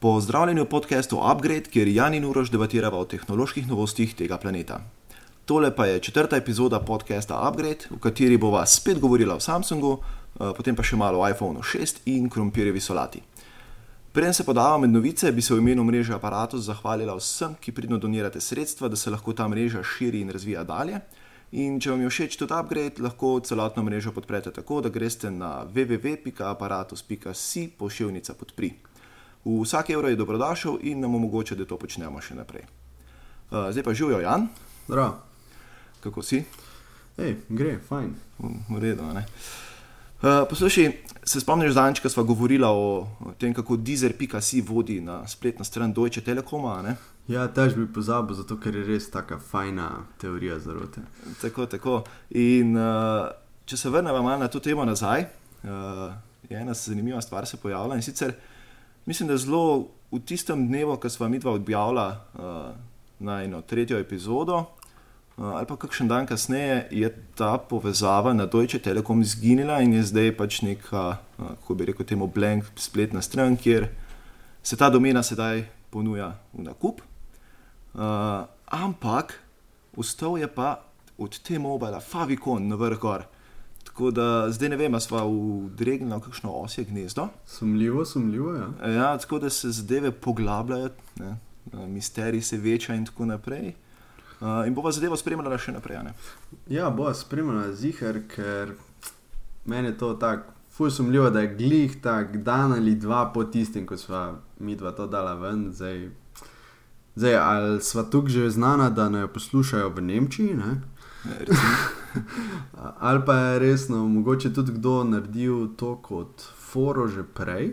Pozdravljeni v podkastu Upgrade, kjer Jan in Urož debatiramo o tehnoloških novostih tega planeta. Tole pa je četrta epizoda podcasta Upgrade, v kateri bova spet govorila o Samsungu, eh, potem pa še malo o iPhonu 6 in krompirjevi solati. Preden se podava med novice, bi se v imenu mreže Apparatus zahvalila vsem, ki pridno donirate sredstva, da se lahko ta mreža širi in razvija dalje. In če vam je všeč tudi upgrade, lahko celotno mrežo podprete tako, da greste na www.apparatus.si pošiljnica podpri. Vsak evro je dobrodošel in nam omogoča, da to počnemo še naprej. Uh, zdaj pa živijo, Jan. Zdravo. Kako si? Ej, gre, fajn. V redu. Uh, poslušaj, se spomniš zadnjič, ko smo govorili o tem, kako Deezer.si vodi na spletno stran Deutsche Telekoma? Ne? Ja, tež bi pozabil, zato ker je res tako fajna teorija zarote. Tako, tako. In uh, če se vrnemo malo na to temo nazaj, uh, je ena zanimiva stvar se pojavila in sicer mislim, da zelo v tistem dnevu, ko smo mi dva objavila uh, na eno tretjo epizodo, uh, ali pa kakšen dan kasneje, je ta povezava na Deutsche Telekom izginila in je zdaj pač neka, uh, kako bi rekel, temu blank spletna stran, kjer se ta domena sedaj ponuja v nakup. Uh, ampak ustal je pa od te mobile, Favicon, na vrh gor. Tako da zdaj ne vem, ali smo vdregli na kakšno osje gnezdo. Sumljivo, sumljivo. Ja. Ja, tako da se zadeve poglabljajo, ne? misterij se veča in tako naprej. Uh, in bova zadevo spremljala še naprej. Ne? Ja, bo spremljala zihar, ker meni je to tako. Fuj sumljivo, da je glih tak dan ali dva po tistem, ko smo mi dva to dala ven. Zdaj, zdaj ali sva tukaj že znana, da ne poslušajo v Nemčiji, ne? ali pa je resno, mogoče tudi kdo naredil to kot foro že prej.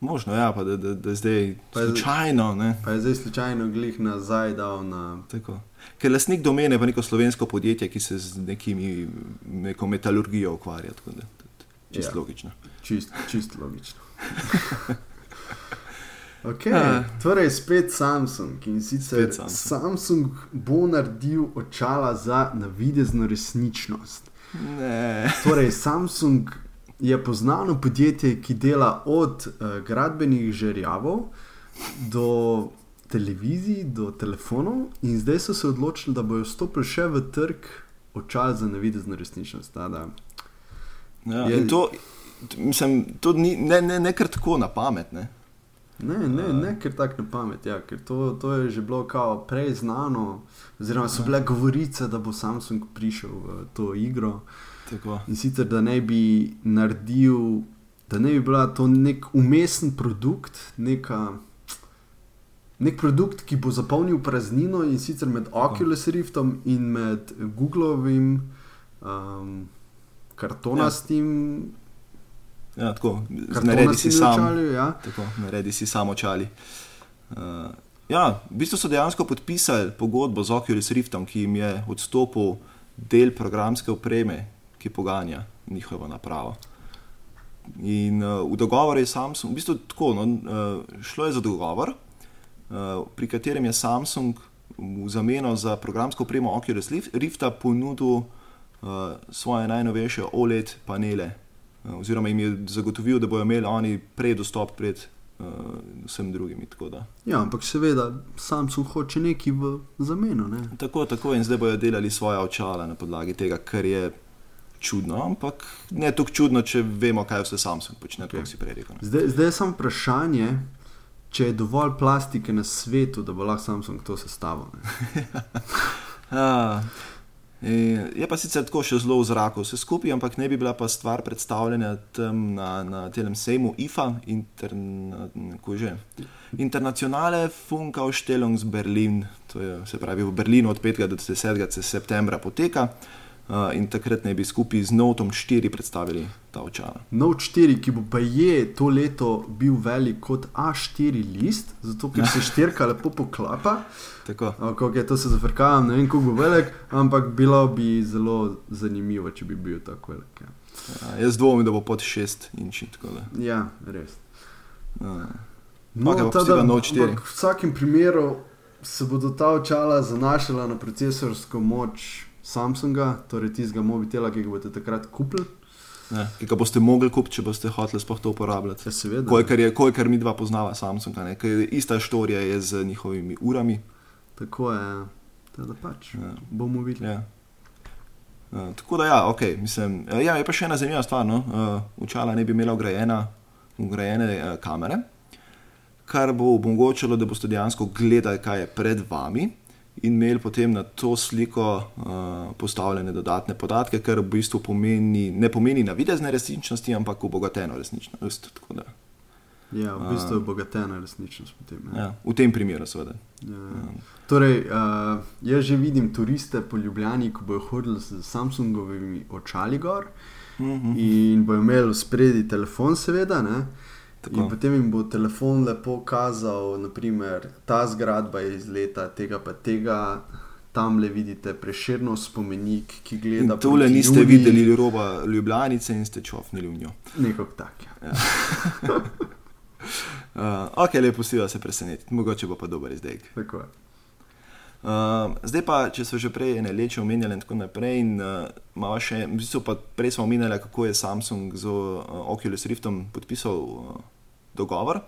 Možno, ja, pa da, da, da zdaj Pa je- slučajno. Ne? Pa je zdaj slučajno glih nazaj dal na. Tako. Ker lasnik domene pa neko slovensko podjetje, ki se z nekimi, neko metalurgijo ukvarja. Tako da, čist Ja. ja. logično. Čist, čist logično. Okay, Ja. torej, spet Samsung in sicer Spet Samsung. Samsung bo naredil očala za navidezno resničnost. Ne. Torej, Samsung je poznano podjetje, ki dela od uh, gradbenih žerjavov do televizij, do telefonov, in zdaj so se odločili, da bodo stopili še v trg očal za navidezno resničnost. Ta, da, Ja, Je- to, mislim, to ni ne, ne, ne kar tako na pamet. Ne? Ne, ne, ne ker tako na pamet, ja, ker to, to je že bilo kao prej znano, oziroma so bile govorice, da bo Samsung prišel v to igro. Tako. in sicer da ne bi naredil, da ne bi bila to nek umesen produkt, neka, nek produkt, ki bo zapolnil praznino in sicer med Oculus Riftom in med Googlovim um, kartonastim, Ja, tako. Naredi si kartonastim sam. očali. Ja. Tako, naredi si samo očali. Uh, ja, v bistvu so dejansko podpisali pogodbo z Oculus Riftom, ki jim je odstopil del programske opreme, ki poganja njihovo napravo. In uh, v dogovoru je Samsung, v bistvu tako, no, uh, šlo je za dogovor, uh, pri katerem je Samsung v zameno za programsko opremo Oculus Rif- Rifta ponudil uh, svoje najnovejše OLED panele, oziroma jim je zagotovil, da bodo imeli oni prej dostop pred uh, vsem drugim. Ja, ampak seveda Samsung hoče nekaj v zameno. Ne? tako, tako in zdaj bodo delali svoje očala na podlagi tega, kar je čudno, ampak ne tako čudno, če vemo, kaj vse Samsung počne, okay. Kot si prej rekel. ne. Zdaj, zdaj je samo vprašanje, če je dovolj plastike na svetu, da bo lahko Samsung to sestavil. Ah, Je pa sicer tako še zelo v zraku, vse skupaj, ampak ne bi bila pa stvar predstavljena tam na, na tem sejmu IFA, interna, kako že. Internacionale Funkausstellungs Berlin, to je se pravi v Berlinu od 5. do 10. septembra poteka in takrat naj bi skupaj z Notom 4 predstavili ta očala. Note 4, ki bo pa je to leto bil velik kot A4 list, zato ker se štirka lepo poklapa. Tako. Kako je to se zafrkavamo, ne vem, kako bo velik, ampak bilo bi zelo zanimivo, če bi bil tako velik. Ja, Ja, jaz dvomim, da bo pod 6 inči. ja res. Uh, No, pa tada- posebej Note 4. ampak v vsakem primeru se bodo ta očala zanašala na procesorsko moč Samsunga, torej tistega mobitela, ki ga boste takrat kupili. Ne, ki ga boste mogli kupiti, če boste hoteli sploh to uporabljati. Ja, seveda. Kolikor je, kolikor mi dva poznava Samsunga, ne, je ista štorija je z njihovimi urami. Tako je. Teda pač. Ja. Bomo videli. Ja. Uh, tako da, ja, okay, mislim, uh, ja, je pa še ena zanimiva stvar. No? Uh, Učala ne bi imela ugrajena, ugrajene uh, kamere, kar bo omogočilo, da boste dejansko gledali, kaj je pred vami, in imeli potem na to sliko uh, postavljene dodatne podatke, kar v bistvu pomeni, ne pomeni navidezne resničnosti, ampak obogateno resničnost. da, Ja, v bistvu je obogatena resničnost potem. Ja. Ja, v tem primeru, seveda. Ja. Torej, uh, jaz že vidim turiste po Ljubljani, ko bojo hodili s Samsungovimi očali gor Mhm. in bojo imeli spredi telefon, seveda. Ne? Tako. In potem jim bo telefon lepo kazal, naprimer, ta zgradba je iz leta tega pa tega. Tam le vidite preširno spomenik, ki gleda In tole proti niste Juliji. videli roba Ljubljanice in ste čofnili v njo. Nekako tak. Ja. Uh, ok, lepo si da se presenetiti, mogoče bo pa dober izdelek. Tako je. Uh, zdaj pa, če so že prej ene leče omenjali in tako naprej, in uh, še, v bistvu pa prej smo omenjali, kako je Samsung z uh, Oculus Riftom podpisal uh, dogovor.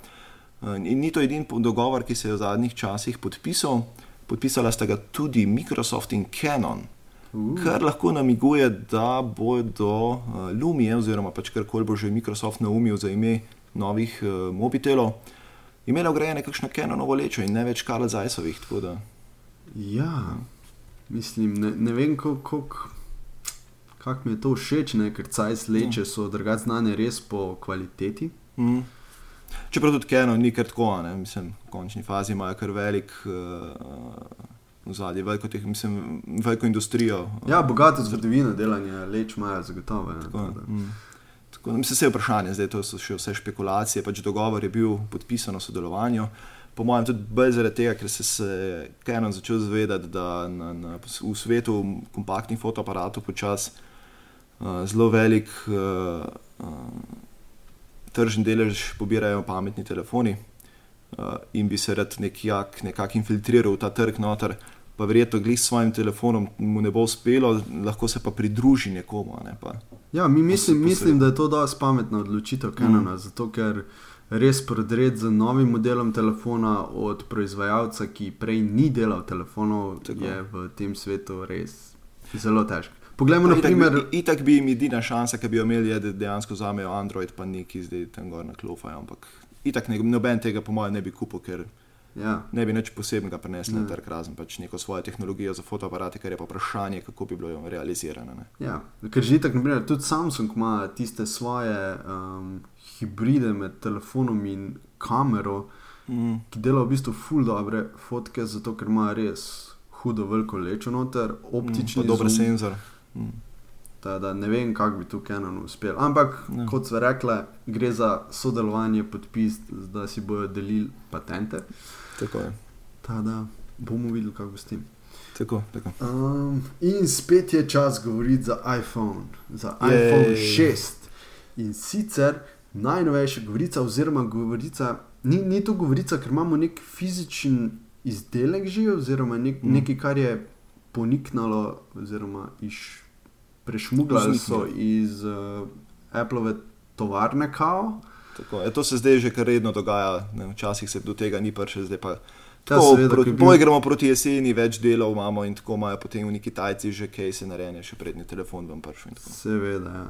Uh, in ni to edini dogovor, ki se je v zadnjih časih podpisal, podpisala sta ga tudi Microsoft in Canon. Uh. Kar lahko namiguje, da bodo uh, Lumije, oziroma pač karkoli bo že Microsoft naumil za ime novih uh, mobitelov, imela ugrajene kakšno Canonovo lečo in ne več Karl Zajsovih. tako da- Ja, mislim, ne, ne vem, kako kak mi je to všeč, ne? ker cajs leče so drugače znane res po kvaliteti. Mm. Čeprav tudi Canon ni kar tako, ne? mislim, v končni fazi imajo kar velik uh, zadje, veliko, teh, mislim, veliko industrijo. Ja, bogata zgodovina delanja leč imajo zagotovo. Ja, Tako, tako mm. tako, mislim, vse je vprašanje, zdaj to so še vse špekulacije, pač dogovor je bil podpisan o sodelovanju. Po mojem, tudi bolj zaradi tega, ker se je Canon začel zavedati, da na, na, v svetu kompaktnih fotoaparatov počasi uh, zelo velik uh, uh, tržni delež pobirajo pametni telefoni uh, in bi se rad nekjak, nekako infiltriral v ta trg noter, pa verjetno glih s svojim telefonom mu ne bo uspelo, lahko se pa pridruži nekomu. Ne, pa. Ja, mi mislim, mislim, da je to dosti pametna odločitev Canona, mm. zato ker res prodred z novim modelom telefona od proizvajalca, ki prej ni delal telefonov, Tako. Je v tem svetu res zelo težko. Poglejmo, na itak primer, bi- Itak bi jim edina šansa, ki bi jo imeli, je, da dejansko vzamejo Android, pa neki zdaj tam gor na klofajo. Ampak itak ne, noben tega, po mojem, ne bi kupil, ker ja, ne bi nič posebnega prenesli na trg, razen pač neko svojo tehnologijo za fotoaparate, kar je pa vprašanje, kako bi bilo realizirano. Ne. Ja, ker že tako, naprimer, tudi Samsung ima tiste svoje um, hibride med telefonom in kamero, Mm. ki delajo v bistvu ful dobre fotke, zato ker ima res hudo veliko lečo noter, optični Pa dober zoom, senzor. Mm. Tada ne vem, kako bi tu Canon uspel. Ampak, Ja. kot so rekle, gre za sodelovanje, podpis, da si bojo delili patente. Tako je. Tada bomo videli, kako bo s tem. Tako, tako. Um, in spet je čas govoriti za iPhone, za Jej. iPhone 6. In sicer najnovejša govorica, oziroma govorica, ni, ni to govorica, ker imamo nek fizičen izdelek že, oziroma nek, mm. nekaj, kar je poniknalo, oziroma iš, prešmuglali so iz uh, Appleove tovarne, kao. Tako, je, to se zdaj že kar redno dogaja, ne, včasih se do tega ni prišel, zdaj pa. Ja, Tako, seveda, proti, bil- gremo proti jeseni, več delov imamo in tako imajo potem neki Kitajci že case narejene, še prednji telefon vam prišel. in tako. Seveda. Ja.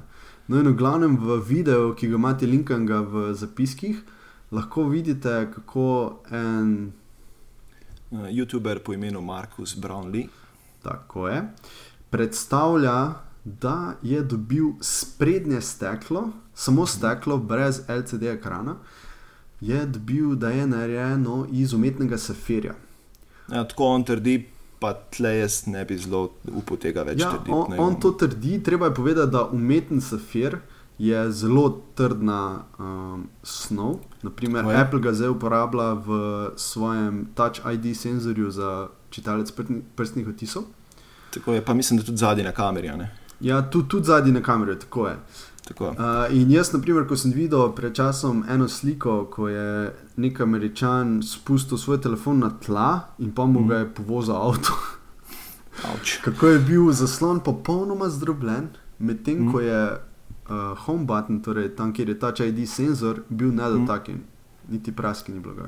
No, in v glavnem v videu, ki ga imate linkanga v zapiskih, lahko vidite, kako en, Uh, YouTuber po imenu Markus Brownlee. tako je, predstavlja, da je dobil sprednje steklo, samo steklo, brez LCD ekrana, je dobil, da je narejeno iz umetnega safirja. Ja, tako on trdi, pa tle jaz ne bi zelo upal tega več Ja, trditi. on, on to trdi, treba je povedati, da umeten safir je zelo trdna um, snov. Naprimer, Tako je. Apple ga zdaj uporablja v svojem Touch ID senzorju za čitalec prstnih odtisov. Tako je, pa mislim, da tudi zadnji na kameri. ne. Ja, tudi, tudi zadnji na kameri, tako je. Tako. Uh, in jaz, naprimer, ko sem videl pred časom eno sliko, ko je nek američan spustil svoj telefon na tla in pa mu Mhm. ga je povozil avto. Kako je bil zaslon popolnoma zdrobljen, medtem Mhm. ko je uh, home button, torej tam, kjer je Touch ID senzor, bil nedotaknjen, mm. niti praski ni bilo.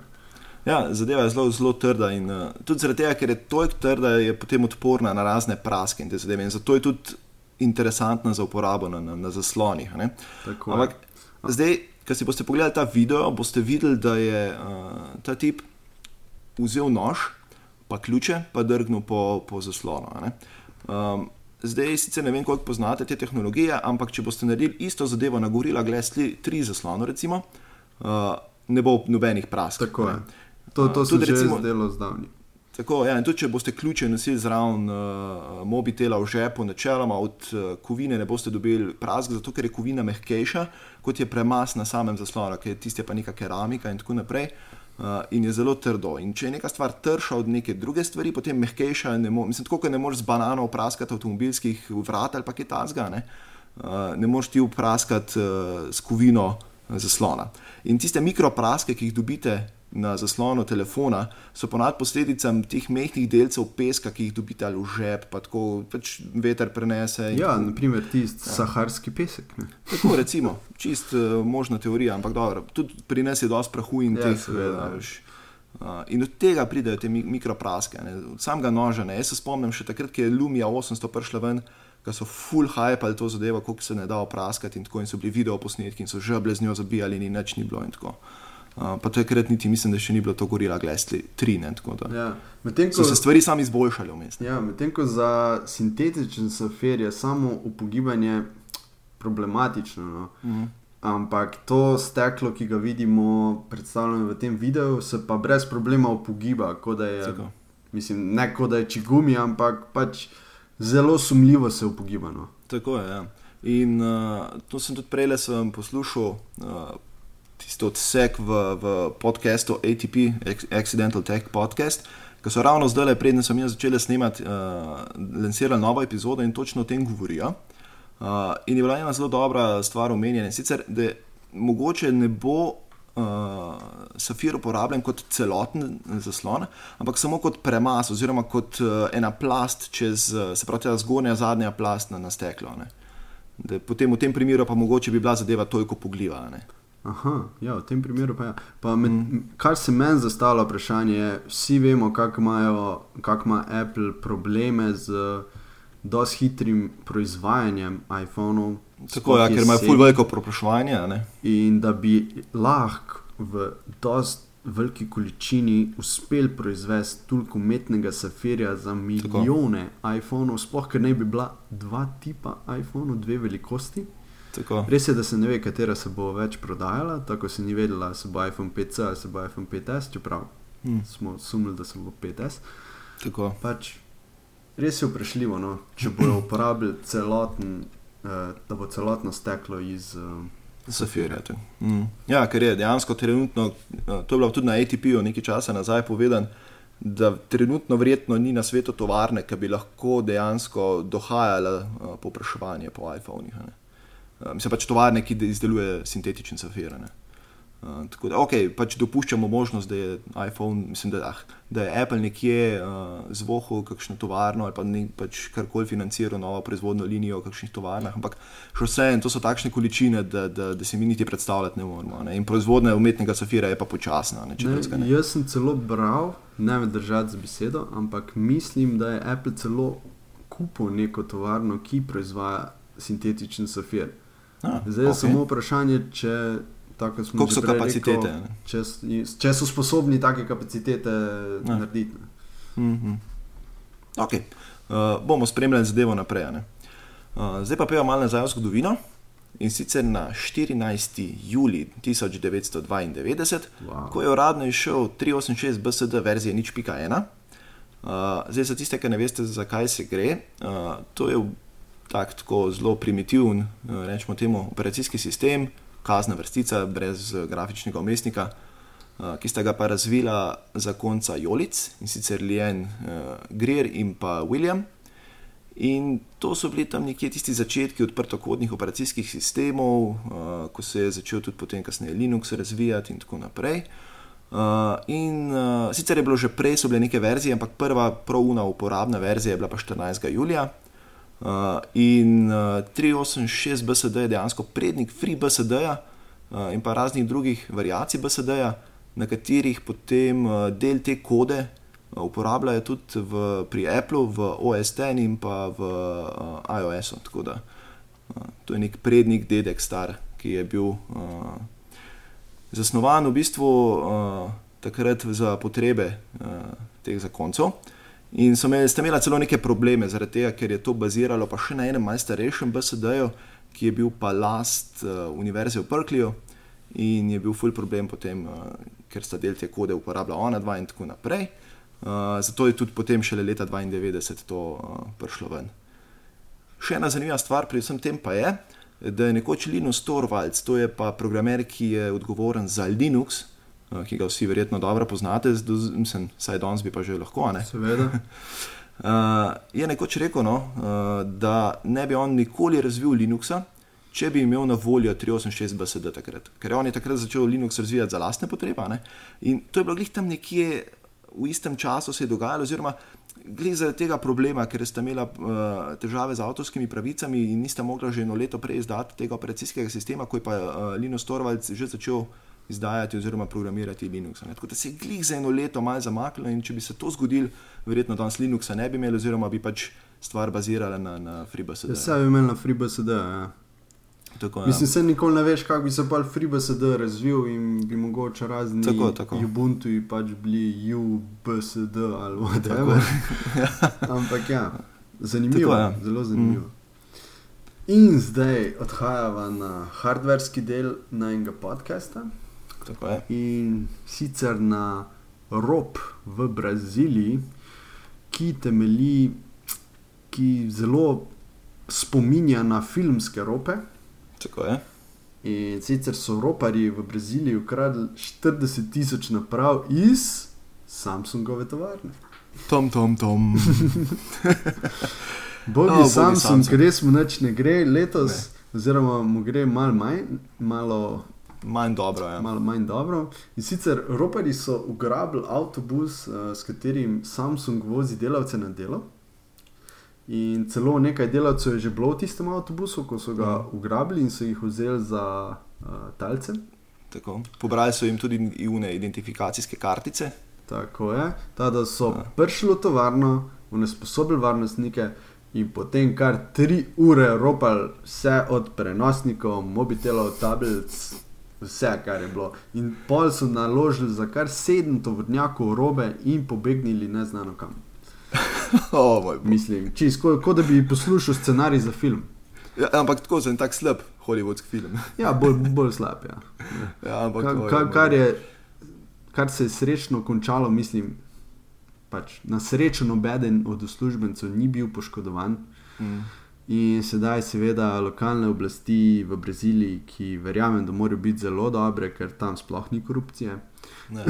Ja, zadeva je zelo, zelo trda in uh, tudi zaradi tega, ker je toliko trda, je potem odporna na razne praske in te zadeve. In zato je tudi interesantna za uporabo na, na, na zaslonih. Ampak zdaj, ko si boste pogledali ta video, boste videli, da je uh, ta tip vzel nož, pa ključe, pa drgnil po, po zaslonu. Um, zdaj, sicer ne vem, koliko poznate te tehnologije, ampak če boste naredili isto zadevo na Gorila Glass 3 zaslonu, recimo, uh, ne bo nobenih prask. Tako je. To, to uh, se je zdelo zdavni. Tako, ja, tudi, če boste ključe nosili zraven uh, mobitela v žepu, načeloma od uh, kovine ne boste dobili prask, zato ker je kovina mehkejša, kot je premas na samem zaslonu, ker je tiste pa neka keramika in tako naprej. Uh, in je zelo trdo. In če je neka stvar trša od neke druge stvari, potem mehkejša. Mislim, tako kot ne moreš z banano praskati avtomobilskih vrat ali pa kaj tasga, ne, uh, ne moreš ti praskati uh, s kovino zaslona. In tiste mikropraske, ki jih dobite na zaslonu telefona, so ponad posledicam teh mehkih delcev peska, ki jih dobite ali v žep, pa tako pač veter prenese. Ja, naprimer tisti ja. saharski pesek. Ne? Tako recimo, čist uh, možna teorija, ampak dobro, tudi pri nas je dosti prahu in ja, teh. Uh, in od tega pridejo te mikropraske, od samega noža. Ne. Jaz se spomnim še takrat, ko je Lumija 800 prišla ven, ko so full hype ali to zadevo, kako se ne da opraskati in tako in so bili video posnetki in so žeble z njo zabijali in nič ni bilo in tako. Uh, pa to je krat niti, mislim, da še ni bilo to gorila, glesli, tri. Ne, ja. Medtem ko so se stvari sami izboljšali v mestu. Ja, Medtem ko za sintetičen safer je samo upogibanje problematično. No? Uh mhm. -huh. Ampak to steklo, ki ga vidimo, predstavljeno v tem videu, se pa brez problema upogiba. Je, mislim, ne kot da je čigumi, ampak pač zelo sumljivo se upogiba. No? Tako je. Ja. In uh, to sem tudi prej poslušal. Uh, tisto odsek v, v podkastu ATP, Accidental Tech Podcast, ki so ravno zdaj, predtem sem jaz začel snemati, uh, lansirali novo epizodo in točno o tem govorijo. Uh, in je bila ena zelo dobra stvar omenjena. Sicer, da mogoče ne bo uh, safir uporabljen kot celoten zaslon, ampak samo kot premas, oziroma kot uh, ena plast, čez, se pravi, ta zgornja, zadnja plast na, na steklo. Potem v tem primeru pa mogoče bi bila zadeva toliko pogljiva. Aha, ja, v tem primeru pa je. Ja. Pa med, mm. Kar se meni zastavlja vprašanje, je, vsi vemo, kako kak ima Apple probleme z dosti hitrim proizvajanjem iPhone-ov. Tako je, ja, ker imajo fulj veliko proprašovanja. In da bi lahko v dosti veliki količini uspel proizvesti toliko umetnega safirja za milijone iPhone-ov, sploh ker ne bi bila dva tipa iPhone-ov, dve velikosti. Tako. Res je, da se ne ve, katera se bo več prodajala, tako se ni vedela, se bo iPhone 5C ali se bo iPhone 5S, čeprav hmm. smo sumili, da se bo 5S. Pač, res je vprašljivo, no? če bodo uporabili celoten, uh, da bo celotno steklo iz. Uh, Safirja. Mm. Ja, ker je dejansko trenutno, uh, to je bilo tudi na ATP-u nekaj časa nazaj povedano, da trenutno verjetno ni na svetu tovarne, ki bi lahko dejansko dohajala uh, popraševanje po iPhone-ih. Uh, mislim pač tovarne, ki izdeluje sintetične safire. Uh, tako da, ok, pač dopuščamo možnost, da je iPhone, mislim, da, ah, da je Apple nekje uh, zvohal kakšno tovarno ali pa ne, pač karkoli financiral novo proizvodno linijo v kakšnih tovarnah, ampak še vse en, to so takšne količine, da, da, da se mi niti predstavljati ne moremo. Ne? In proizvodnja umetnega safira je pa počasna. Ne, ne, ne. Jaz sem celo bral, ne me držati z besedo, ampak mislim, da je Apple celo kupil neko tovarno, ki proizvaja sintetičen safir. Zdaj je okay. samo vprašanje, če Kako so kapacitete? Rekel, če, če so sposobni take kapacitete ja. narediti. Mm -hmm. okay. uh, bomo spremljali zadevo naprej. Uh, zdaj pa pojjo malo nazaj v zgodovino. In sicer na 14. juli 1992, wow. ko je uradno išel 386 BSD verzije nič.1. Uh, zdaj, za tiste, ki ne veste, zakaj se gre, uh, to je tak, tako zelo primitiven, uh, rečemo temu, operacijski sistem, kazna vrstica, brez eh, grafičnega umestnika, uh, ki sta ga pa razvila za konca Jolic in sicer Lien Greer in pa William. In to so bili tam nekje tisti začetki odprtokodnih operacijskih sistemov, ko se je začel tudi potem kasneje Linux razvijati in tako naprej. Uh, in uh, sicer je bilo že prej, so bile neke verzije, ampak prva pravna uporabna verzija je bila pa 14. julija. Uh, in uh, 386 BSD je dejansko prednik FreeBSD-ja uh, in pa raznih drugih variacij BSD-ja, na katerih potem uh, del te kode uh, uporabljajo tudi v, pri Applu, v OS X in pa v uh, iOS-u. Tako da uh, to je nek prednik dedek star, ki je bil uh, zasnovan v bistvu uh, takrat za potrebe uh, teh zakoncev. In so imeli, imeli celo neke probleme, zaradi tega, ker je to baziralo pa še na enem malce starejšem BSD-ju, ki je bil pa last uh, Univerze v Prklju in je bil full problem potem, uh, ker sta del te kode uporabljala ona dva in tako naprej. Uh, zato je tudi potem šele leta 92 to uh, prišlo ven. Še ena zanimiva stvar pri vsem tem pa je, da je nekoč Linus Torvalds, to je pa programer, ki je odgovoren za Linux, ki ga vsi verjetno dobro poznate, mislim, saj danes bi pa že lahko. Ne? Seveda. Uh, je nekoč rekel, no, uh, da ne bi on nikoli razvil Linuxa, če bi imel na voljo 386 BSD takrat. Ker on je takrat začel Linux razvijati za lastne potrebe. Ne? In to je bilo glih tam nekje v istem času se je dogajalo, oziroma glih zaradi tega problema, ker ste imeli uh, težave z avtorskimi pravicami in niste mogli že eno leto prej izdati tega operacijskega sistema, ko je pa uh, Linus Torvalds že začel izdajati oziroma programirati Linux. Ne. Tako da se je glih za eno leto malo zamaknilo in če bi se to zgodilo, verjetno danes Linuxa ne bi imeli, oziroma bi pač stvar bazirala na, na FreeBSD. Ja, Vse bi imel na FreeBSD. Ja. Tako, ja. Mislim, da nikoli ne veš, kako bi se pa FreeBSD razvil in bi mogoče razni tako, tako. Ubuntu pač bili UBSD ali whatever. Ampak ja, zanimivo. Tako, ja. Zelo zanimivo. Mm. In zdaj odhajamo na hardverski del najnega podcasta. In sicer na rob v Braziliji, ki temelji, ki zelo spominja na filmske rope. In sicer so ropari v Braziliji ukradli 40 tisoč naprav iz Samsungove tovarne. Tom, tom, tom. Bogi oh, Samsung, res mu neč ne gre letos, ne. oziroma mu gre mal manj, malo manj dobro. Ja. Malo manj dobro. In sicer ropari so ugrabili avtobus, uh, s katerim Samsung vozi delavce na delo. In celo nekaj delavcev je že bilo v tistem avtobusu, ko so ga mm. ugrabili in so jih vzeli za uh, talce. Tako. Pobrali so jim tudi ivne identifikacijske kartice. Tako je, ta, da so ja. prišli v tovarno, unesposobili varnostnike in potem kar tri ure ropali vse od prenosnikov, mobitelov, tablic, vse, kar je bilo. In pol so naložili za kar sedem tovrnjakov robe in pobegnili ne znano kam. oh, Mislim, čisto kot da bi poslušal scenarij za film. Ja, ampak tako en tak slab holivudski film. ja, bolj, bolj slab. Ja. Ja, ampak, ka, ka, kar, je, kar se je srečno končalo, mislim, pač, na srečo nobeden od uslužbencev ni bil poškodovan. Mm. In sedaj, seveda, lokalne oblasti v Braziliji, ki verjamem, da morajo biti zelo dobre, ker tam sploh ni korupcije.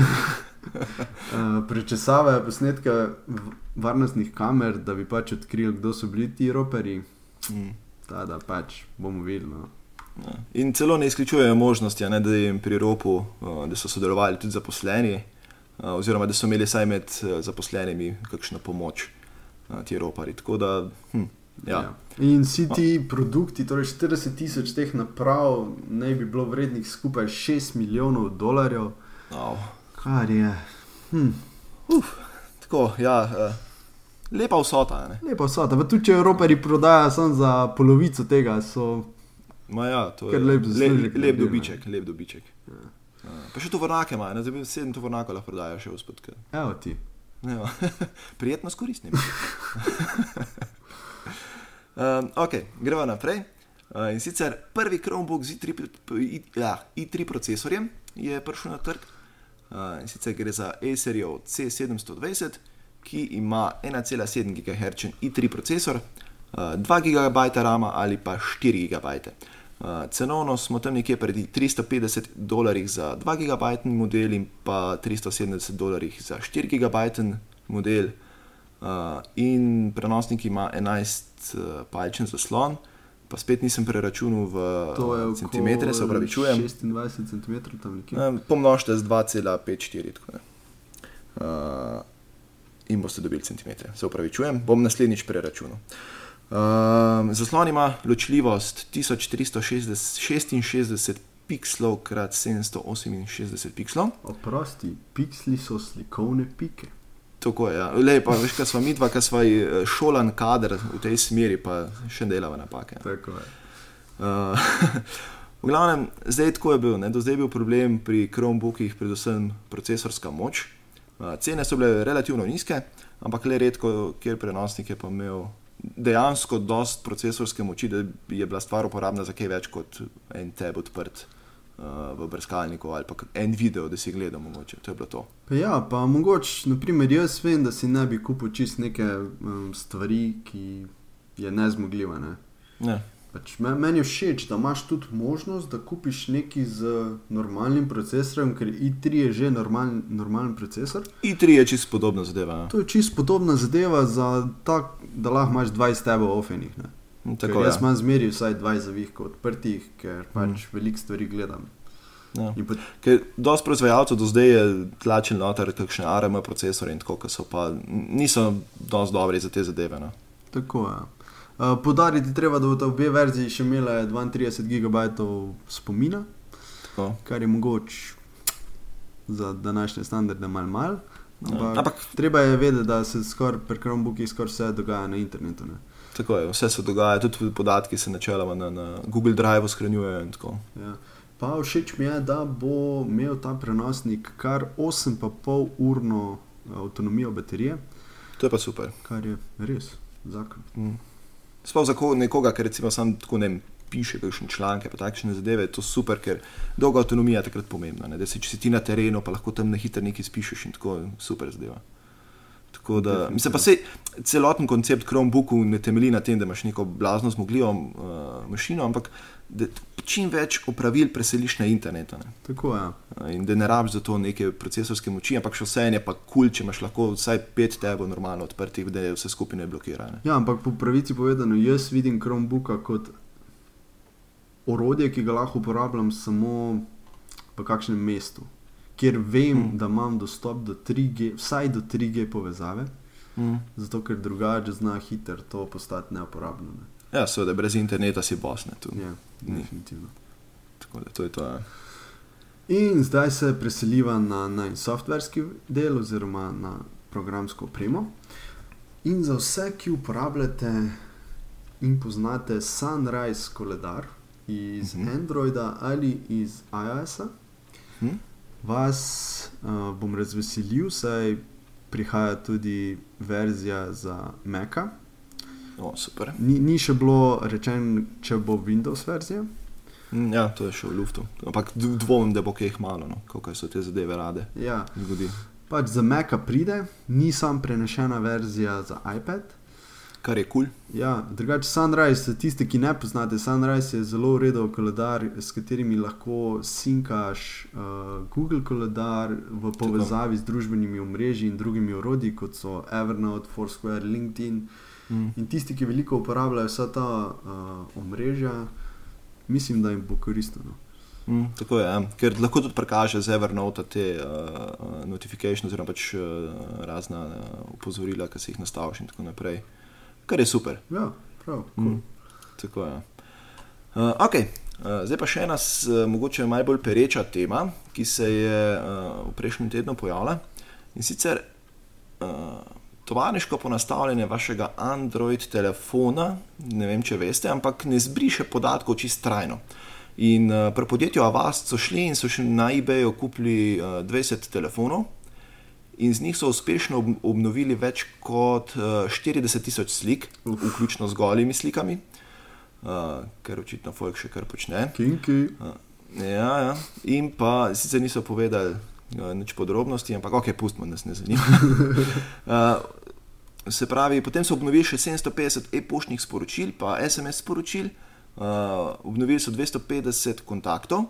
Eh, prečesavajo posnetke varnostnih kamer, da bi pač odkrili, kdo so bili ti roperi. Mm. Ta, da pač bomo videli. No. Ja. In celo ne izključujejo možnosti, ne, da jim pri ropu, eh, da so sodelovali tudi zaposleni, eh, oziroma da so imeli saj med zaposlenimi kakšno pomoč ti ropari. Tako da. Hm. Ja. Ja. In vsi ti produkti, torej 40 tisoč teh naprav, naj bi bilo vrednih skupaj 6 milijonov dolarjev. Oh. Kar je. Hm. Uf, tako, ja, uh, lepa vsota. Ne? Lepa vsota. Pa tudi če Evropari prodajajo samo za polovico tega, so. Ma ja, to je lep, lep, lep dobiček. Lep dobiček. Ja. Uh, pa še to vrnake imajo, zdaj bi sedem to vrnako lahko prodajajo še v spodke. Evo ti. Prijetno s koristnim. Um, ok, gremo naprej. Uh, in sicer prvi Chromebook z i3, ja, i3 procesorjem je prišel na trg. Uh, in sicer gre za Acerijo C720, ki ima 1,7 GHz i3 procesor, uh, 2 GB RAM ali pa 4 GB. Uh, cenovno smo tam nekje pred 350 dolarji za 2 GB model in pa 370 dolarji za 4 GB model. Uh, in prenosnik ima 11 uh, palčen zaslon, pa spet nisem preračunal v centimetre, se pravi, čujem. 26 cm tam nekje. Pomnožite z 2,54. Uh, in boste dobili centimetre, se pravi, čujem, bom naslednjič preračunal. Um, zaslon ima ločljivost 1366 pixelov krat 768 pixelov. Oprosti, piksli so slikovne pike. Tako je. Ja. Lej, pa, veš, kaj smo mi dva, ki smo eh, šolan kader v tej smeri, pa še delava napake. Tako je. Uh, v glavnem, zdaj tako je bil. Ne? Do zdaj je bil problem pri Chromebookih, predvsem procesorska moč. Uh, cene so bile relativno nizke, ampak le redko, kjer prenosnik je pa imel dejansko dost procesorske moči, da je bila stvar uporabna za kaj več kot en tab odprt. Uh, v brskalniku ali pa en video, da si gledal, mogoče to je bilo to. Pa ja, pa mogoče, naprimer, jaz vem, da si ne bi kupil čist neke um, stvari, ki je nezmogljiva. Ne? Ne. Pač me- Meni je všeč, da imaš tudi možnost, da kupiš nekaj z normalnim procesorjem, ker i3 je že normalen, normalen procesor. I3 je čisto podobna zadeva. ne. To je čisto podobna zadeva, za tak, da lahko imaš 20 tebov ofenih. ne. Tako Ker je. jaz imam zmeri vsaj 20 zavihkov odprtih, ker pač Mm. veliko stvari gledam. Ja. Pot, Ker dosti proizvajalcev do zdaj je tlačil noter kakšne ARM procesore in tako, ki so pa niso dosti dobri za te zadeve. No. tako je. Uh, Podariti treba, da bodo obe verziji še imele 32 GB spomina, Tako. kar je mogoče za današnje standarde mal mal. Ampak, Ja. Ampak treba je vedeti, da se skoraj pri Chromebookih skoraj vse dogaja na internetu. Ne? Tako je, vse se dogaja, tudi podatki se načeloma na, na Google Drive shranjujejo. Ja. Pa všeč mi je, da bo imel ta prenosnik kar 8,5 urno avtonomijo baterije, To je pa super. kar je res zakon. Mm. Sploh za ko- nekoga, ki recimo sam tako ne vem, piše kakšne članke, pa takšne zadeve, je to super, ker dolga avtonomija je takrat pomembna. Ne? Da si, če si ti na terenu, pa lahko tam na hitro nekaj spišeš in tako super zadeva. Tako da, mislim pa se celoten koncept Chromebooku ne temelji na tem, da imaš neko blazno zmogljivo uh, mašino, ampak da čim več opravil preseliš na internet. Ne? Tako je. Uh, In da ne rabiš za to neke procesorske moči, ampak še vse je pa kul, cool, če imaš lahko vsaj pet tebov normalno odprtih, da je vse skupaj ne blokira. Ne? Ja, ampak po pravici povedano, jaz vidim Chromebooka kot orodje, ki ga lahko uporabljam samo v kakšnem mestu, kjer vem, Mm. mm. da imam dostop do 3G, vsaj do 3G povezave, Mm. zato ker drugače zna hiter to postati neuporabno. Ne. Ja, seveda, brez interneta si bosne tu. Ja, Ni. definitivno. Tako da to je to. Ja. In zdaj se preseliva na najn softverski del oziroma na programsko opremo. In za vse, ki uporabljate in poznate Sunrise koledar iz Mhm. mhm. Androida ali iz iOS-a, Hm? Vas uh, bom razveselil, saj prihaja tudi verzija za Maca. O, super. Ni, ni še bilo rečeno, če bo Windows verzija. Mm, Ja, to je še v luftu. Ampak dvomim, da bo kaj jih malo, no, kako so te zadeve rade. Ja, Zgodi. pač za Maca pride, ni sam prenešena verzija za iPad. Kar je kul. Cool. Ja, drugače Sunrise, za tiste, ki ne poznate, Sunrise je zelo urejen koledar, s katerimi lahko sinkaš uh, Google koledar v povezavi z družbenimi omrežji in drugimi orodji, kot so Evernote, Foursquare, LinkedIn. Mm. In tisti, ki veliko uporabljajo vsa ta uh, omrežja, mislim, da jim bo koristno. Mm, tako je, ja. ker lahko tudi prekaže z Evernote te uh, notifikacije, oziroma pač uh, razna uh, opozorila, ki si jih nastaviš in tako naprej. Kar je super. Ja, prav. Mm. Cool. Tako je. Uh, okay. uh, zdaj pa še ena, uh, mogoče malo bolj pereča tema, ki se je uh, v prejšnjem tednu pojavila. In sicer uh, tovariško ponastavljanje vašega Android telefona, ne vem, če veste, ampak ne zbriše podatkov čist trajno. In uh, pri podjetju Avast so šli in so še na eBayu kupili uh, 20 telefonov. In z njih so uspešno ob- obnovili več kot uh, 40 tisoč slik, vključno z golimi slikami, uh, ker očitno Folk še kar počne. Kinki. Uh, ja, ja. In pa sicer niso povedali uh, nič podrobnosti, ampak ok, pustimo, nas ne zanima. uh, se pravi, potem so obnovili še 750 e-poštnih sporočil, pa SMS sporočil, uh, obnovili so 250 kontaktov.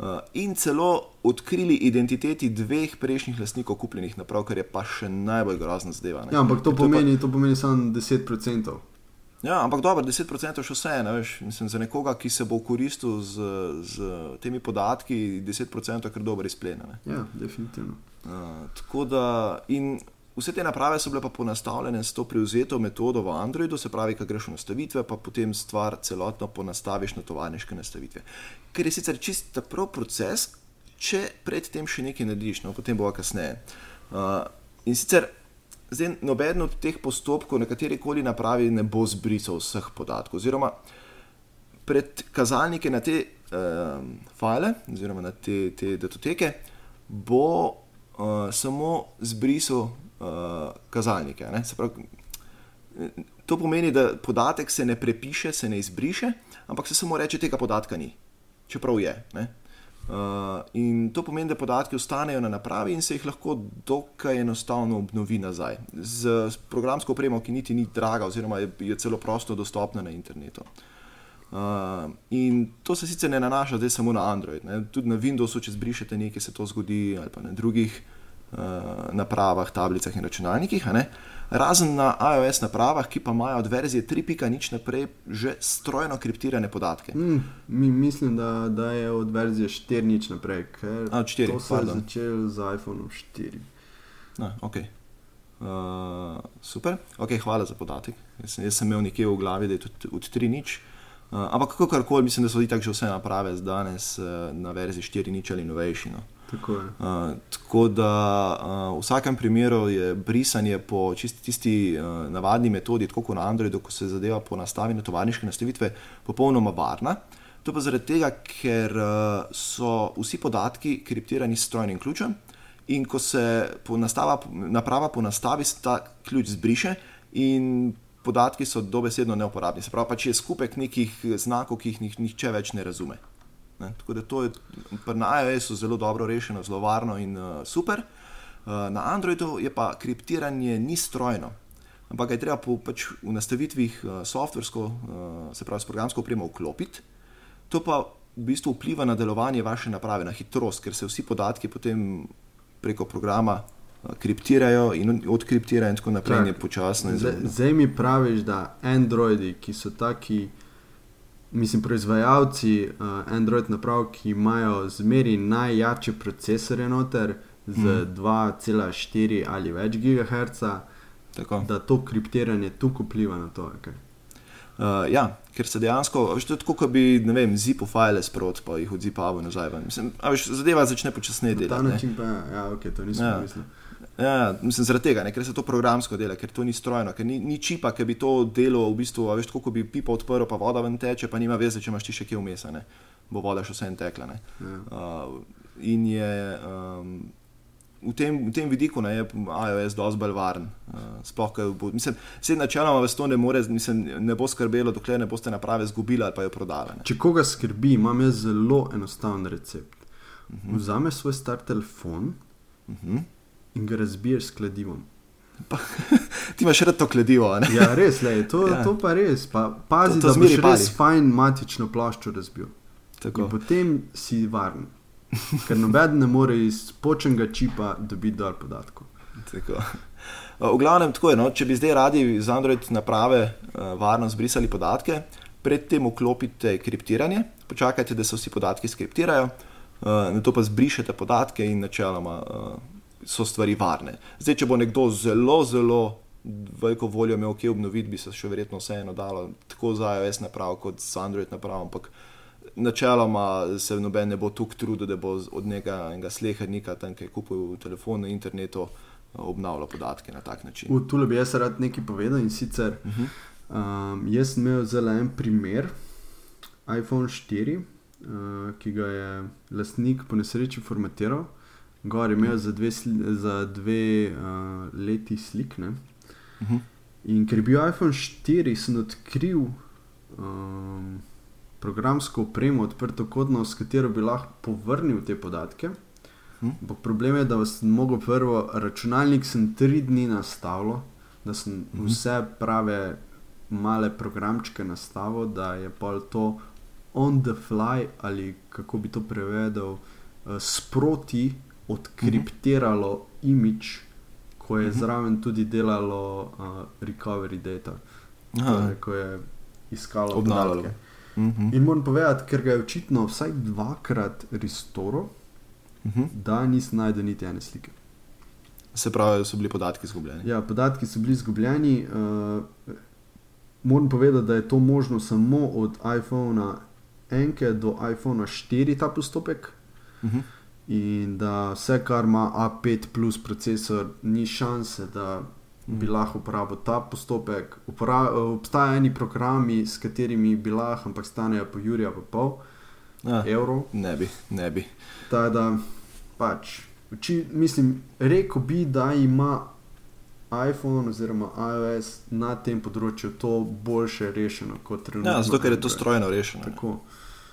Uh, in celo odkrili identiteti dveh prejšnjih lastnikov kupljenih naprav, kar je pa še najbolj grozna zadeva. ne. Ja, ampak to Ker je pa- pomeni, to pomeni samo 10%. Ja, ampak dobro, 10% še vse, ne veš. Mislim, za nekoga, ki se bo koristil z, z temi podatki, 10% je kar dober izplen. ne. Ja, definitivno. Uh, tako da, in vse te naprave so bile pa ponastavljene s to prevzeto metodo v Androidu, se pravi, ko greš v nastavitve, pa potem stvar celotno ponastaviš na tovarniške nastavitve. Ker je sicer čist prav proces, če predtem še nekaj narediš, no potem bo kasneje. Uh, in sicer zdaj noben od teh postopkov na kateri koli napravi ne bo zbrisal vseh podatkov, oziroma pred kazalnike na te uh, file, oziroma na te, te datoteke, bo uh, samo zbrisal uh, kazalnike. Pravi, to pomeni, da podatek se ne prepiše, se ne izbriše, ampak se samo reče, tega podatka ni, čeprav je. Ne? Uh, in to pomeni, da podatki ostanejo na napravi in se jih lahko dokaj enostavno obnovi nazaj. Z programsko opremo, ki niti ni draga, oziroma je, je celo prosto dostopna na internetu. Uh, in to se sicer ne nanaša zdaj samo na Android, ne? tudi na Windowsu, če zbrišete nekaj, se to zgodi, ali pa na drugih uh, uh, napravah, tablicah in računalnikih, razen na iOS napravah, ki pa imajo od verzije 3.0 naprej že strojno kriptirane podatke. Mm, mi, mislim, da, da je od verzije 4.0 naprej, ker A, 4, to so začeli z iPhone 4. A, okay. Uh, super, okay, hvala za podatek. Jaz jaz sem imel nekje v glavi, da je to od 3.0. Uh, ampak kako koli, mislim, da so tako že vse naprave danes uh, na verziji 4.0 ali novejši. No. Tako, uh, tako da uh, v vsakem primeru je brisanje po čisti tisti uh, navadni metodi, tako kot na Androidu, ko se zadeva po nastavi tovarniške nastavitve, popolnoma varna. To pa zaradi tega, ker uh, so vsi podatki kriptirani s strojnim ključem in ko se po nastava, naprava ponastavi, se ta ključ zbriše in podatki so dobesedno neuporabni. Se pravi, pa če je skupek nekih znakov, ki jih nihče več ne razume. Ne? Tako da to je na iOS-u zelo dobro rešeno, zelo varno in uh, super. Uh, na Androidu je pa kriptiranje ni strojno, ampak ga je treba po, pač v nastavitvih uh, softversko, se pravi s programsko opremo, vklopiti. To pa v bistvu vpliva na delovanje vaše naprave, na hitrost, ker se vsi podatki potem preko programa. Kriptirajo in odkriptirajo, in tako naprej, je počasno. Zdaj mi praviš, da Androidi, ki so taki, mislim, proizvajalci uh, Android naprav, ki imajo zmeri najjačje procesore noter z mm. 2,4 ali več GHz, Tako. da to kriptiranje tukaj vpliva na to. Okay. Uh, ja, ker se dejansko, veš, to je tako, kot bi, ne vem, zipo file sprot, pa jih odzipavo nazaj. Mislim, veš, zadeva začne počasneje delati. Na ta način pa, ja, ok, to nisem ja. mislil. Ja, mislim, zaradi tega, ne, ker se to programsko dela, ker to ni strojno, ker ni, ni čipa, ki bi to delo v bistvu, veš, tako kot bi pipa odprl, pa voda ven teče, pa nima veze, če imaš ti še kje vmes, bo voda še vse en tekla. Ja. Uh, in je um, v, tem, v tem vidiku ne, je iOS dosti bolj varen. Uh, sploh, bo, mislim, se načeloma vas to ne, more, mislim, ne bo skrbelo, dokler ne boste naprave zgubili ali pa jo prodali. Če koga skrbi, imam jaz zelo enostaven recept. Uh mhm. -huh. Vzame svoj star telefon. Uh mhm. -huh in ga razbiješ s kladivom. Pa, ti imaš še to kladivo. ja, res, le, to, ja. to pa res. Pa, pazi, to, to da si res fajn matično ploščo razbil. Potem si varen. Ker noben ne more iz počnega čipa dobiti dol podatkov. V glavnem, tako je. No? Če bi zdaj radi z Android naprave uh, varno zbrisali podatke, predtem vklopite kriptiranje, počakajte, da se vsi podatki skriptirajo, uh, na to pa zbrišete podatke in načeloma. Uh, so stvari varne. Zdaj, če bo nekdo zelo, zelo veliko voljo imel, ki obnoviti, bi se še verjetno vseeno dalo, tako za iOS napravo, kot za Android napravo. Ampak načeloma se noben ne bo tukaj trudil, da bo od njega enega slehernika, tam, ki je kupil telefon na internetu, obnavljal podatke na tak način. Tu bi jaz rad nekaj povedal in sicer. Uh -huh. um, jaz sem imel zelo en primer, iPhone 4, uh, ki ga je lastnik po nesreči formatiral. Gor imel za dve, za dve uh, leti slik. Uh mhm. -huh. In ker je bil iPhone 4, sem odkril um, programsko opremo, odprto kodno, s katero bi lahko povrnil te podatke. Uh mhm. -huh. Problem je, da sem mogel prvo računalnik sem tri dni nastavil, da sem uh mhm. -huh. vse prave male programčke nastavil, da je pa to on the fly ali kako bi to prevedel, uh, sproti odkriptiralo uh -huh. imič, ko je uh -huh. zraven tudi delalo uh, recovery data, torej, ko je iskalo obnavljalo. Uh mhm. -huh. In moram povedati, ker ga je očitno vsaj dvakrat restoro, uh mhm. -huh. da nisem najdel niti ene slike. Se pravi, so bili podatki izgubljeni. Ja, podatki so bili izgubljeni. Uh, moram povedati, da je to možno samo od iPhona 1 do iPhona 4, ta postopek. Uh -huh. In da vse, kar ima A5 plus procesor, ni šanse, da bi Mhm. lahko uporabil ta postopek. Upora obstajajo eni programi, s katerimi bi lahko, ampak stanejo po Jurija pa pol Ja, evrov. ne bi, ne bi. Tako da, pač, uči, mislim, rekel bi, da ima iPhone oziroma iOS na tem področju to boljše rešeno kot trenutno. Ja, zato ker je to strojno rešeno. Tako.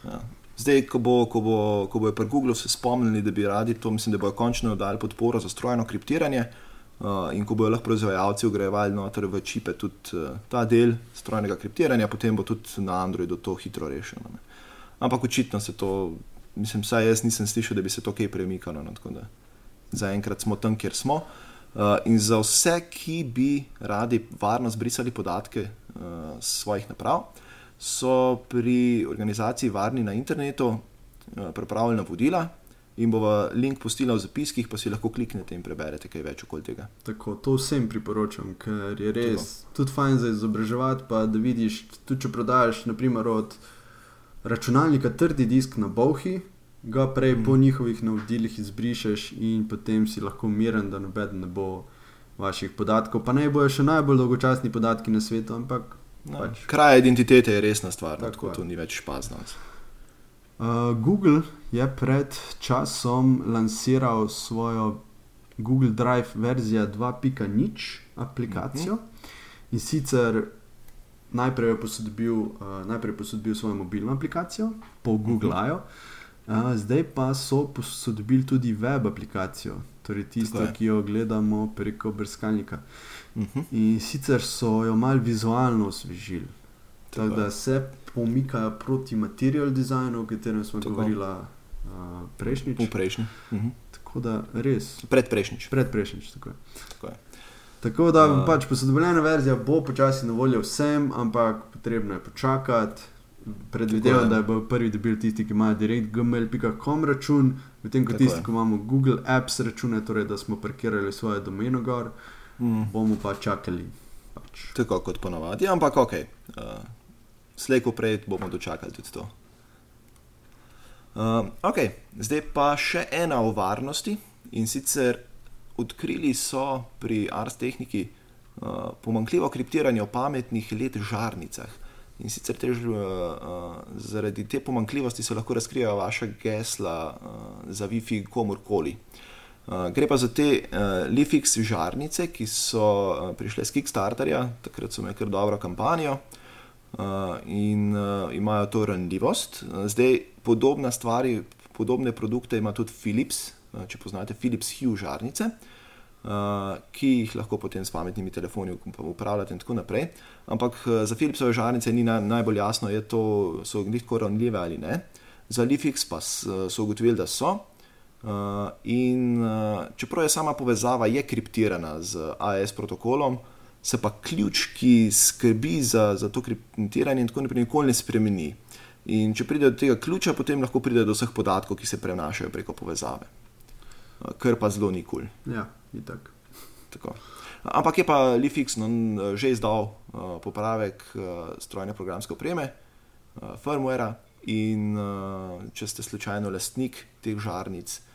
Ja. Zdaj, ko bo, ko bo, ko bo pri Googlu se spomnili, da bi radi to, mislim, da bojo končno dali podporo za strojno kriptiranje. Uh, in ko bodo lahko proizvajalci ugrajevali noter v čipe tudi uh, ta del strojnega kriptiranja, potem bo tudi na Androidu to hitro rešeno. Ne. Ampak očitno se to, mislim, vsaj jaz nisem slišal, da bi se to kaj premikalo. No, zaenkrat smo tam, kjer smo. Uh, in za vse, ki bi radi varno zbrisali podatke uh, svojih naprav, so pri organizaciji Varni na internetu uh, pripravljena vodila in bo link postila v zapiskih, pa si lahko kliknete in preberete kaj več okoli tega. Tako, to vsem priporočam, ker je res tudi fajn za izobraževati. Pa da vidiš, tudi če prodajaš, naprimer, od računalnika trdi disk na Bohi, ga prej mm. po njihovih navodilih izbrišeš in potem si lahko miren, da noben ne bo vaših podatkov. Pa naj bojo še najbolj dolgočasni podatki na svetu, ampak No, Pač. Kraj identitete je resna stvar, no, Tako tako to ni več špazno. Uh, Google je pred časom lansiral svojo Google Drive verzijo 2.0 aplikacijo uh -huh. in sicer najprej je posodobil, uh, najprej posodobil svojo mobilno aplikacijo po Google uh -huh. uh, zdaj pa so posodobili tudi web aplikacijo, torej tisto, ki jo gledamo preko brskalnika. Uh -huh. In sicer so jo malo vizualno osvežili. Tako da se pomikajo proti material designu, o katerem smo Tako. govorili uh, prejšnjič. Prejšnji. Uh -huh. Tako da res, Predprejšnjič. predprejšnjič. Tako, je. Tako je. tako da Ja. pač posodobljena verzija bo počasi na voljo vsem, ampak potrebno je počakati. Predvidevam, da bodo prvi dobili tisti, ki imajo direkt gmail.com račun, medtem ko tisti, ki imamo Google Apps račune, torej da smo parkirali svojo domeno gor, Mm. bomo pa čakali. Pač. Tako kot ponavadi, ampak ok. Uh, Slej ko prej bomo dočakali tudi to. Uh, ok, zdaj pa še ena o varnosti in sicer odkrili so pri Ars Techniki uh, pomankljivo kriptiranje v pametnih LED žarnicah. In sicer te, uh, uh, zaradi te pomankljivosti se lahko razkrijejo vaša gesla uh, za WiFi komorkoli. Uh, gre pa za te uh, Lifix žarnice, ki so uh, prišle z Kickstarterja, takrat so imeli kar dobro kampanjo uh, in uh, imajo to ranljivost. Zdaj podobna stvar, podobne produkte ima tudi Philips, uh, če poznate Philips Hue žarnice. Uh, ki jih lahko potem s pametnimi telefoni up- upravljate, in tako naprej. Ampak uh, za Philipsove žarnice ni na, najbolj jasno, to, so njihko ranljive ali ne. Za Lifix pa so ugotovili, da so. Uh, in uh, čeprav je sama povezava je kriptirana z AES protokolom, se pa ključ, ki skrbi za, za to kriptiranje, in tako naprej, nikoli ne spremeni. In če pride do tega ključa, potem lahko pride do vseh podatkov, ki se prenašajo preko povezave. Uh, kar pa zelo nikul. Ja, itak. Tako. Ampak je pa Lifix no, že izdal uh, popravek uh, strojne programske opreme, uh, firmware. In uh, če ste slučajno lastnik teh žarnic, uh,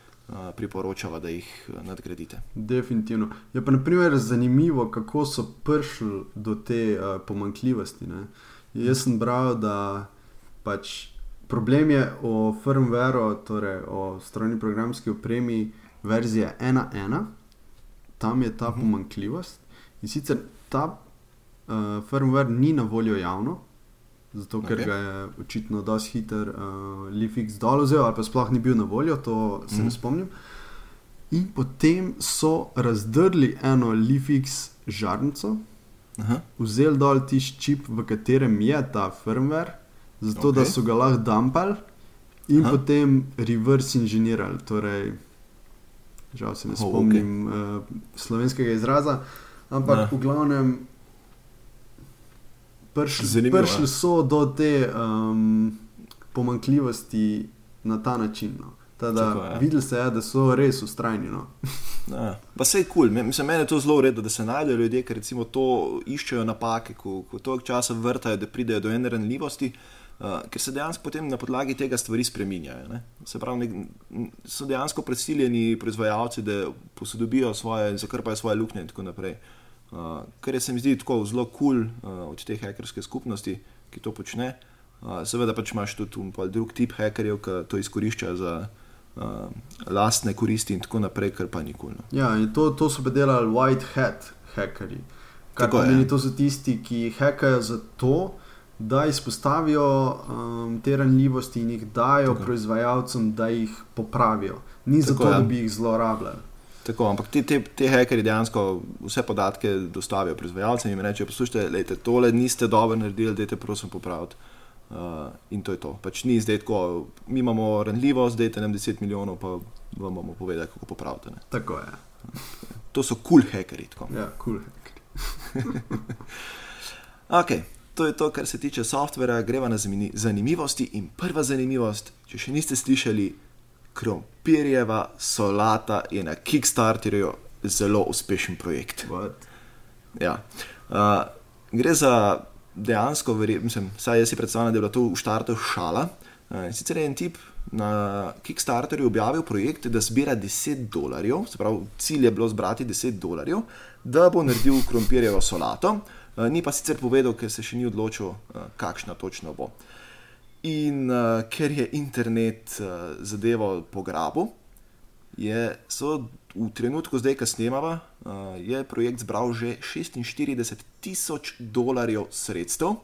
priporočava, da jih nadgradite. Definitivno. Je pa naprimer zanimivo, kako so prišli do te uh, pomankljivosti. Ne? Jaz sem bral, da pač problem je o firmwareu, torej o strojni programski opremi verzije 1.1, tam je ta uh -huh. pomankljivost. In sicer ta uh, firmware ni na voljo javno. Zato, ker okay. ga je očitno dosti hiter uh, Lifix dol vzel, ali pa sploh ni bil na voljo, to se mm. Mhm. ne spomnim. In potem so razdrli eno Lifix žarnico, Aha, vzeli dol tisti čip, v katerem je ta firmware, zato okay. da so ga lahko dampali in Aha. Potem reverse inženirali. Torej, žal se ne Oh, spomnim okay. uh, slovenskega izraza, ampak ja. v glavnem. Prišli, prišli ja. so do te um, pomankljivosti na ta način. No. Tako Tada, je. videli se je, da so res ustrajni. No. Ja, pa vse je kul, cool. mislim, meni je to zelo redo, da se najdejo ljudje, ki recimo to iščejo napake, ko, ko toliko časa vrtajo, da pridejo do ene ranljivosti, uh, ker se dejansko potem na podlagi tega stvari spreminjajo. Ne? Se pravi, nek, so dejansko prisiljeni proizvajalci, da posodobijo svoje, zakrpajo svoje luknje in tako naprej. Uh, kar je se mi zdi tako zelo kul cool, uh, od te hekerske skupnosti, ki to počne. Uh, seveda pač imaš tudi um, drug tip hekerjev, ki to izkoriščajo za uh, lastne koristi in tako naprej, kar pa nikoli. No. Ja, in to, to so pa delali white hat hackerji. Kar pomeni, to so tisti, ki hekajo za to, da izpostavijo um, te ranljivosti in jih dajo tako. proizvajalcem, da jih popravijo. Ni zato, ja. da bi jih zlorabljali. Tako, ampak ti te, te hackerji dejansko vse podatke dostavijo proizvajalcem in rečejo: Poslušajte, tole niste dobro naredili, dajte prosim popraviti. Uh, in to je to. Pač ni zdaj tako, mi imamo ranljivost, zdaj te nam 10 milijonov, pa vam bomo povedali, kako popraviti. Ne? Tako je. To so kul cool hackerji. Ja, kul cool hackerji. ok, to je to, kar se tiče softvera, greva na zanimivosti. In prva zanimivost, če še niste slišali, krompirjeva solata je na Kickstarterju zelo uspešen projekt. Ja. Uh, gre za dejansko, mislim, saj jaz si predstavljam, da je bila to v štartu šala. Uh, sicer je en tip na Kickstarterju objavil projekt, da zbira 10 dolarjev, se pravi, cilj je bilo zbrati 10 dolarjev, da bo naredil krompirjevo solato. Uh, ni pa sicer povedal, ker se še ni odločil, uh, kakšna točno bo. In uh, ker je internet uh, zadevo pograbil, je, so v trenutku, zdaj, ko snemava, uh, je projekt zbral že 46 tisoč dolarjev sredstev.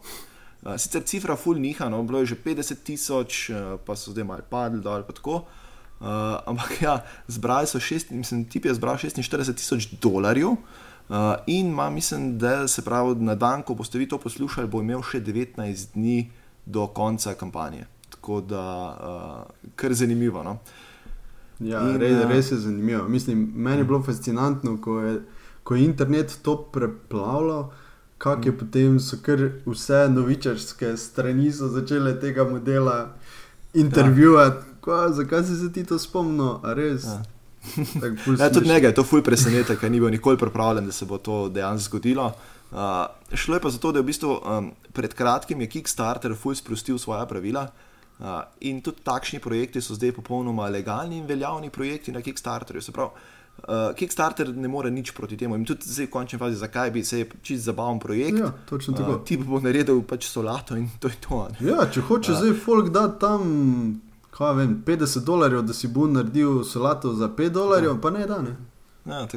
Uh, sicer cifra ful niha, no, bilo je že 50 tisoč, uh, pa so zdaj malo padli dol. Uh, ampak ja, zbrali so šest, mislim, tip je zbral 46 tisoč dolarjev. Uh, in ima, mislim, da se pravi, na dan, ko boste vi to poslušali, bo imel še 19 dni do konca kampanje. Tako da, uh, kar zanimivo. No? Ja, in, res, res je zanimivo. Mislim, meni je bilo fascinantno, ko je, ko je internet to preplavljal, kako je potem so kar vse novičarske strani začele tega modela intervjuvati. Ja. Zakaj si se ti to spomnil? Ja. ja, tudi nekaj, to fuj preseneča, ker ni bil nikoli pripravljen, da se bo to dejansko zgodilo. Uh, šlo je pa zato, da je v bistvu um, pred kratkim je Kickstarter fuj sprostil svoje pravila. Uh, in tudi takšni projekti so zdaj popolnoma legalni in veljavni projekti na Kickstarterju. Se pravi, uh, Kickstarter ne more nič proti temu. In tudi zdaj v končni fazi, zakaj bi se čist zabaven projekt. Ja, točno tako. Uh, ti bo naredil pač solato in to je to. Ne? Ja, če hoče uh, zdaj folk da tam. Vem, 50 dolarjev, da si bo naredil solato za 5 dolarjev, ja. pa ne da. Ne? Ja,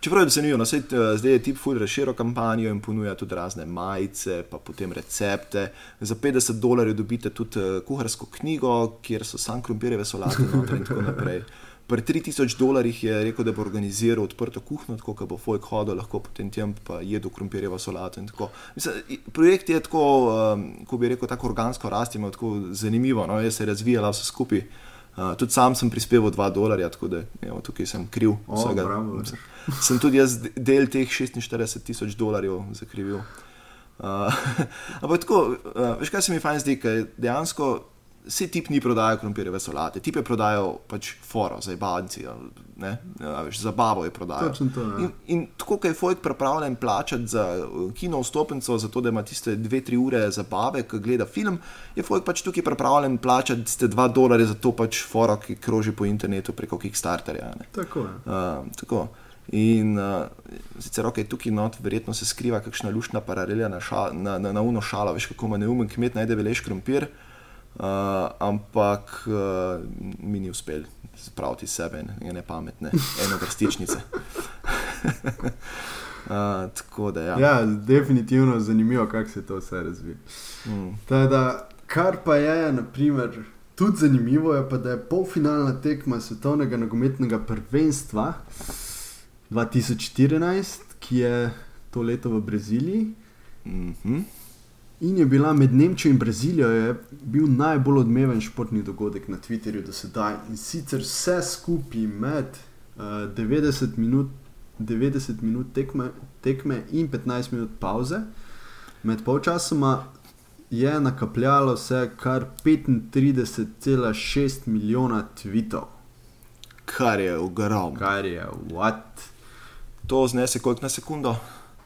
Čeprav je zanimivo, no, sej, uh, zdaj je tip Full razširil kampanjo in ponuja tudi razne majice, pa potem recepte. Za 50 dolarjev dobite tudi uh, kuharsko knjigo, kjer so sam krompirjeve solate in tako naprej. Pri 3000 dolarjih je rekel, da bo organiziral odprto kuhno, tako da bo folk hodil lahko potem tam pa jedel krompirjevo solato. Mislim, projekt je tako, um, ko bi rekel, tako organsko rasti, tako zanimivo, no, je se razvijala vse skupaj. Uh, tudi sam sem prispeval 2 dolarja, tako da evo, tukaj sem kriv. Oh, bravo, sem, sem tudi jaz del teh 46 tisoč dolarjev zakrivil. Uh, ampak tako, uh, veš kaj se mi fajn zdi, ker dejansko vse tip ni prodajal krompirjeve solate, tip je prodajal pač foro, za banci, ja, za babo je prodajal. To, ja. in, in tako, kaj je Fojk pripravljen plačati za uh, kino vstopnico, zato da ima tiste dve, tri ure zabave, ki gleda film, je Fojk pač tukaj pripravljen plačati tiste dva dolarje za to pač foro, ki kroži po internetu preko Kickstarterja. Tako je. Uh, tako. In uh, sicer okay, tukaj not, verjetno se skriva kakšna lušna paralela na, ša, na, na, na uno šalo, veš kako ima neumen kmet najde veleš krompir. Uh, ampak uh, mi ni uspel spraviti sebe in ne pametne, eno vrstičnice. uh, tako da, ja. ja, definitivno zanimivo, kako se to vse razvija. Mm. Teda, kar pa je, naprimer, tudi zanimivo, je pa, da je polfinalna tekma svetovnega nogometnega prvenstva 2014, ki je to leto v Braziliji. Mm -hmm. In je bila med Nemčijo in Brazilijo bil najbolj odmeven športni dogodek na Twitterju do sedaj. In sicer vse skupaj med uh, 90 minut, 90 minut tekme, tekme in 15 minut pauze, med polčasoma je nakapljalo vse kar 35,6 milijona tweetov. kar je ogromno. Kar je, what? To znese koliko na sekundo?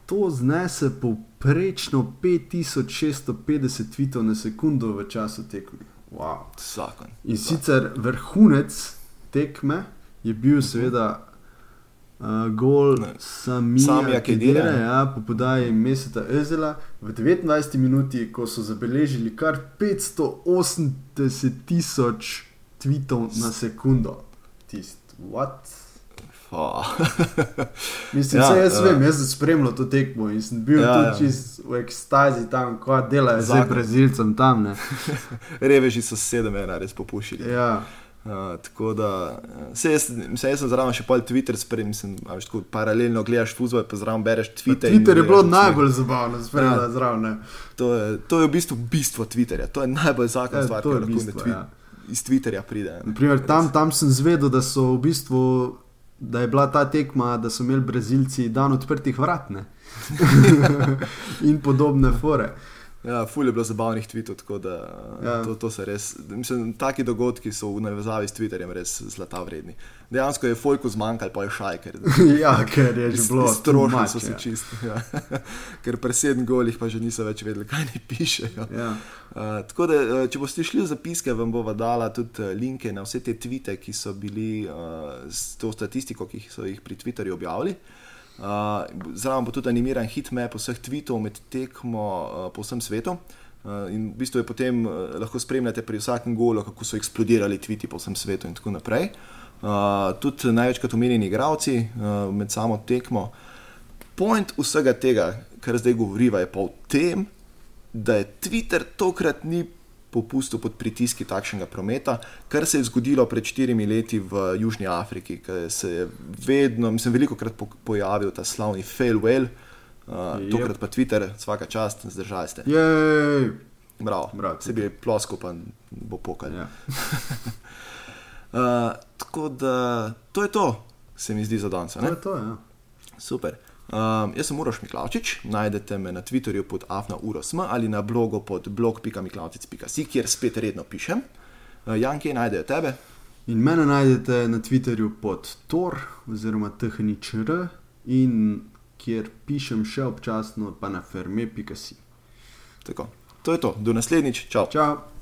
To znese povprečno 5650 tweetov na sekundo v času tekme. Wow. Zakon. In sicer vrhunec tekme je bil seveda uh, gol. Samija Kedira, ja, po podaji Meseta Ezela v 29 minuti, ko so zabeležili kar 580 tisoč tweetov na sekundo. Tist, what? Mislim, Ja, ja, jaz ja. vem, jaz sem spremljal to tekmo in sem bil Ja, tudi ja. čist v ekstazi tam, ko delajo Zakon. Brazilcem tam. Reveži so se sedem ena res popušili. Ja, Uh, tako da, uh, se jaz, mislim, jaz sem zraven še pol Twitter, sprem, mislim, a veš, tako paralelno gledaš fuzbol, pa zraven bereš Twitter. Twitter je bilo najbolj zabavno, Ja. ja. zraven. To je, to je v bistvu bistvo Twitterja, to je najbolj zakon Ja, stvar, ki je lahko bistvo, twi- ja. iz Twitterja pride. Naprimer, tam, tam sem zvedel, da so v bistvu. Da je bila ta tekma, da so imeli Brazilci dan odprtih vrat ne? in podobne fore. Ja, ful je bilo zabavnih tweetov, tako da ja. To, to so res, mislim, taki dogodki so v navezavi s Twitterjem res zlata vredni. Dejansko je Folku zmanjkalo, pa je šajker. ja, ker je že bilo. Strošili so se ja. čisto. Ja. Ker pri sedem golih pa že niso več vedeli, kaj naj pišejo. Ja. Uh, tako da, uh, če boste šli v zapiske, vam bova dala tudi uh, linke na vse te tvite, ki so bili uh, s to statistiko, ki so jih pri Twitterju objavili. Uh, zraven bo tudi animiran hitmap vseh tweetov med tekmo uh, po vsem svetu. Uh, in v bistvu je potem uh, lahko spremljate pri vsakem golu, kako so eksplodirali tviti po vsem svetu in tako naprej. Uh, tudi največkrat omenjeni igravci uh, med samo tekmo. Point vsega tega, kar zdaj govoriva, je pa v tem, da je Twitter tokrat ni popustil pod pritiski takšnega prometa, kar se je zgodilo pred štirimi leti v Južni Afriki, ko se je vedno, mislim, veliko krat po, pojavil ta slavni fail whale, uh, Jep. tokrat pa Twitter, vsaka čast, zdržali ste. Jej, Bravo, Bravo, se bi plosko, pa bo pokal. ja. Uh, tako da to je to, se mi zdi za danes. To je to, ja. Super. Um, jaz sem Uroš Miklavčič, najdete me na Twitterju pod afnaurosm ali na blogu pod blog.miklavčic.si, kjer spet redno pišem. Uh, Jan, kje najdejo tebe? In mene najdete na Twitterju pod Tor oziroma THNIČR in kjer pišem še občasno, pa na ferme.si. Tako. To je to, do naslednjič, čau. Čau!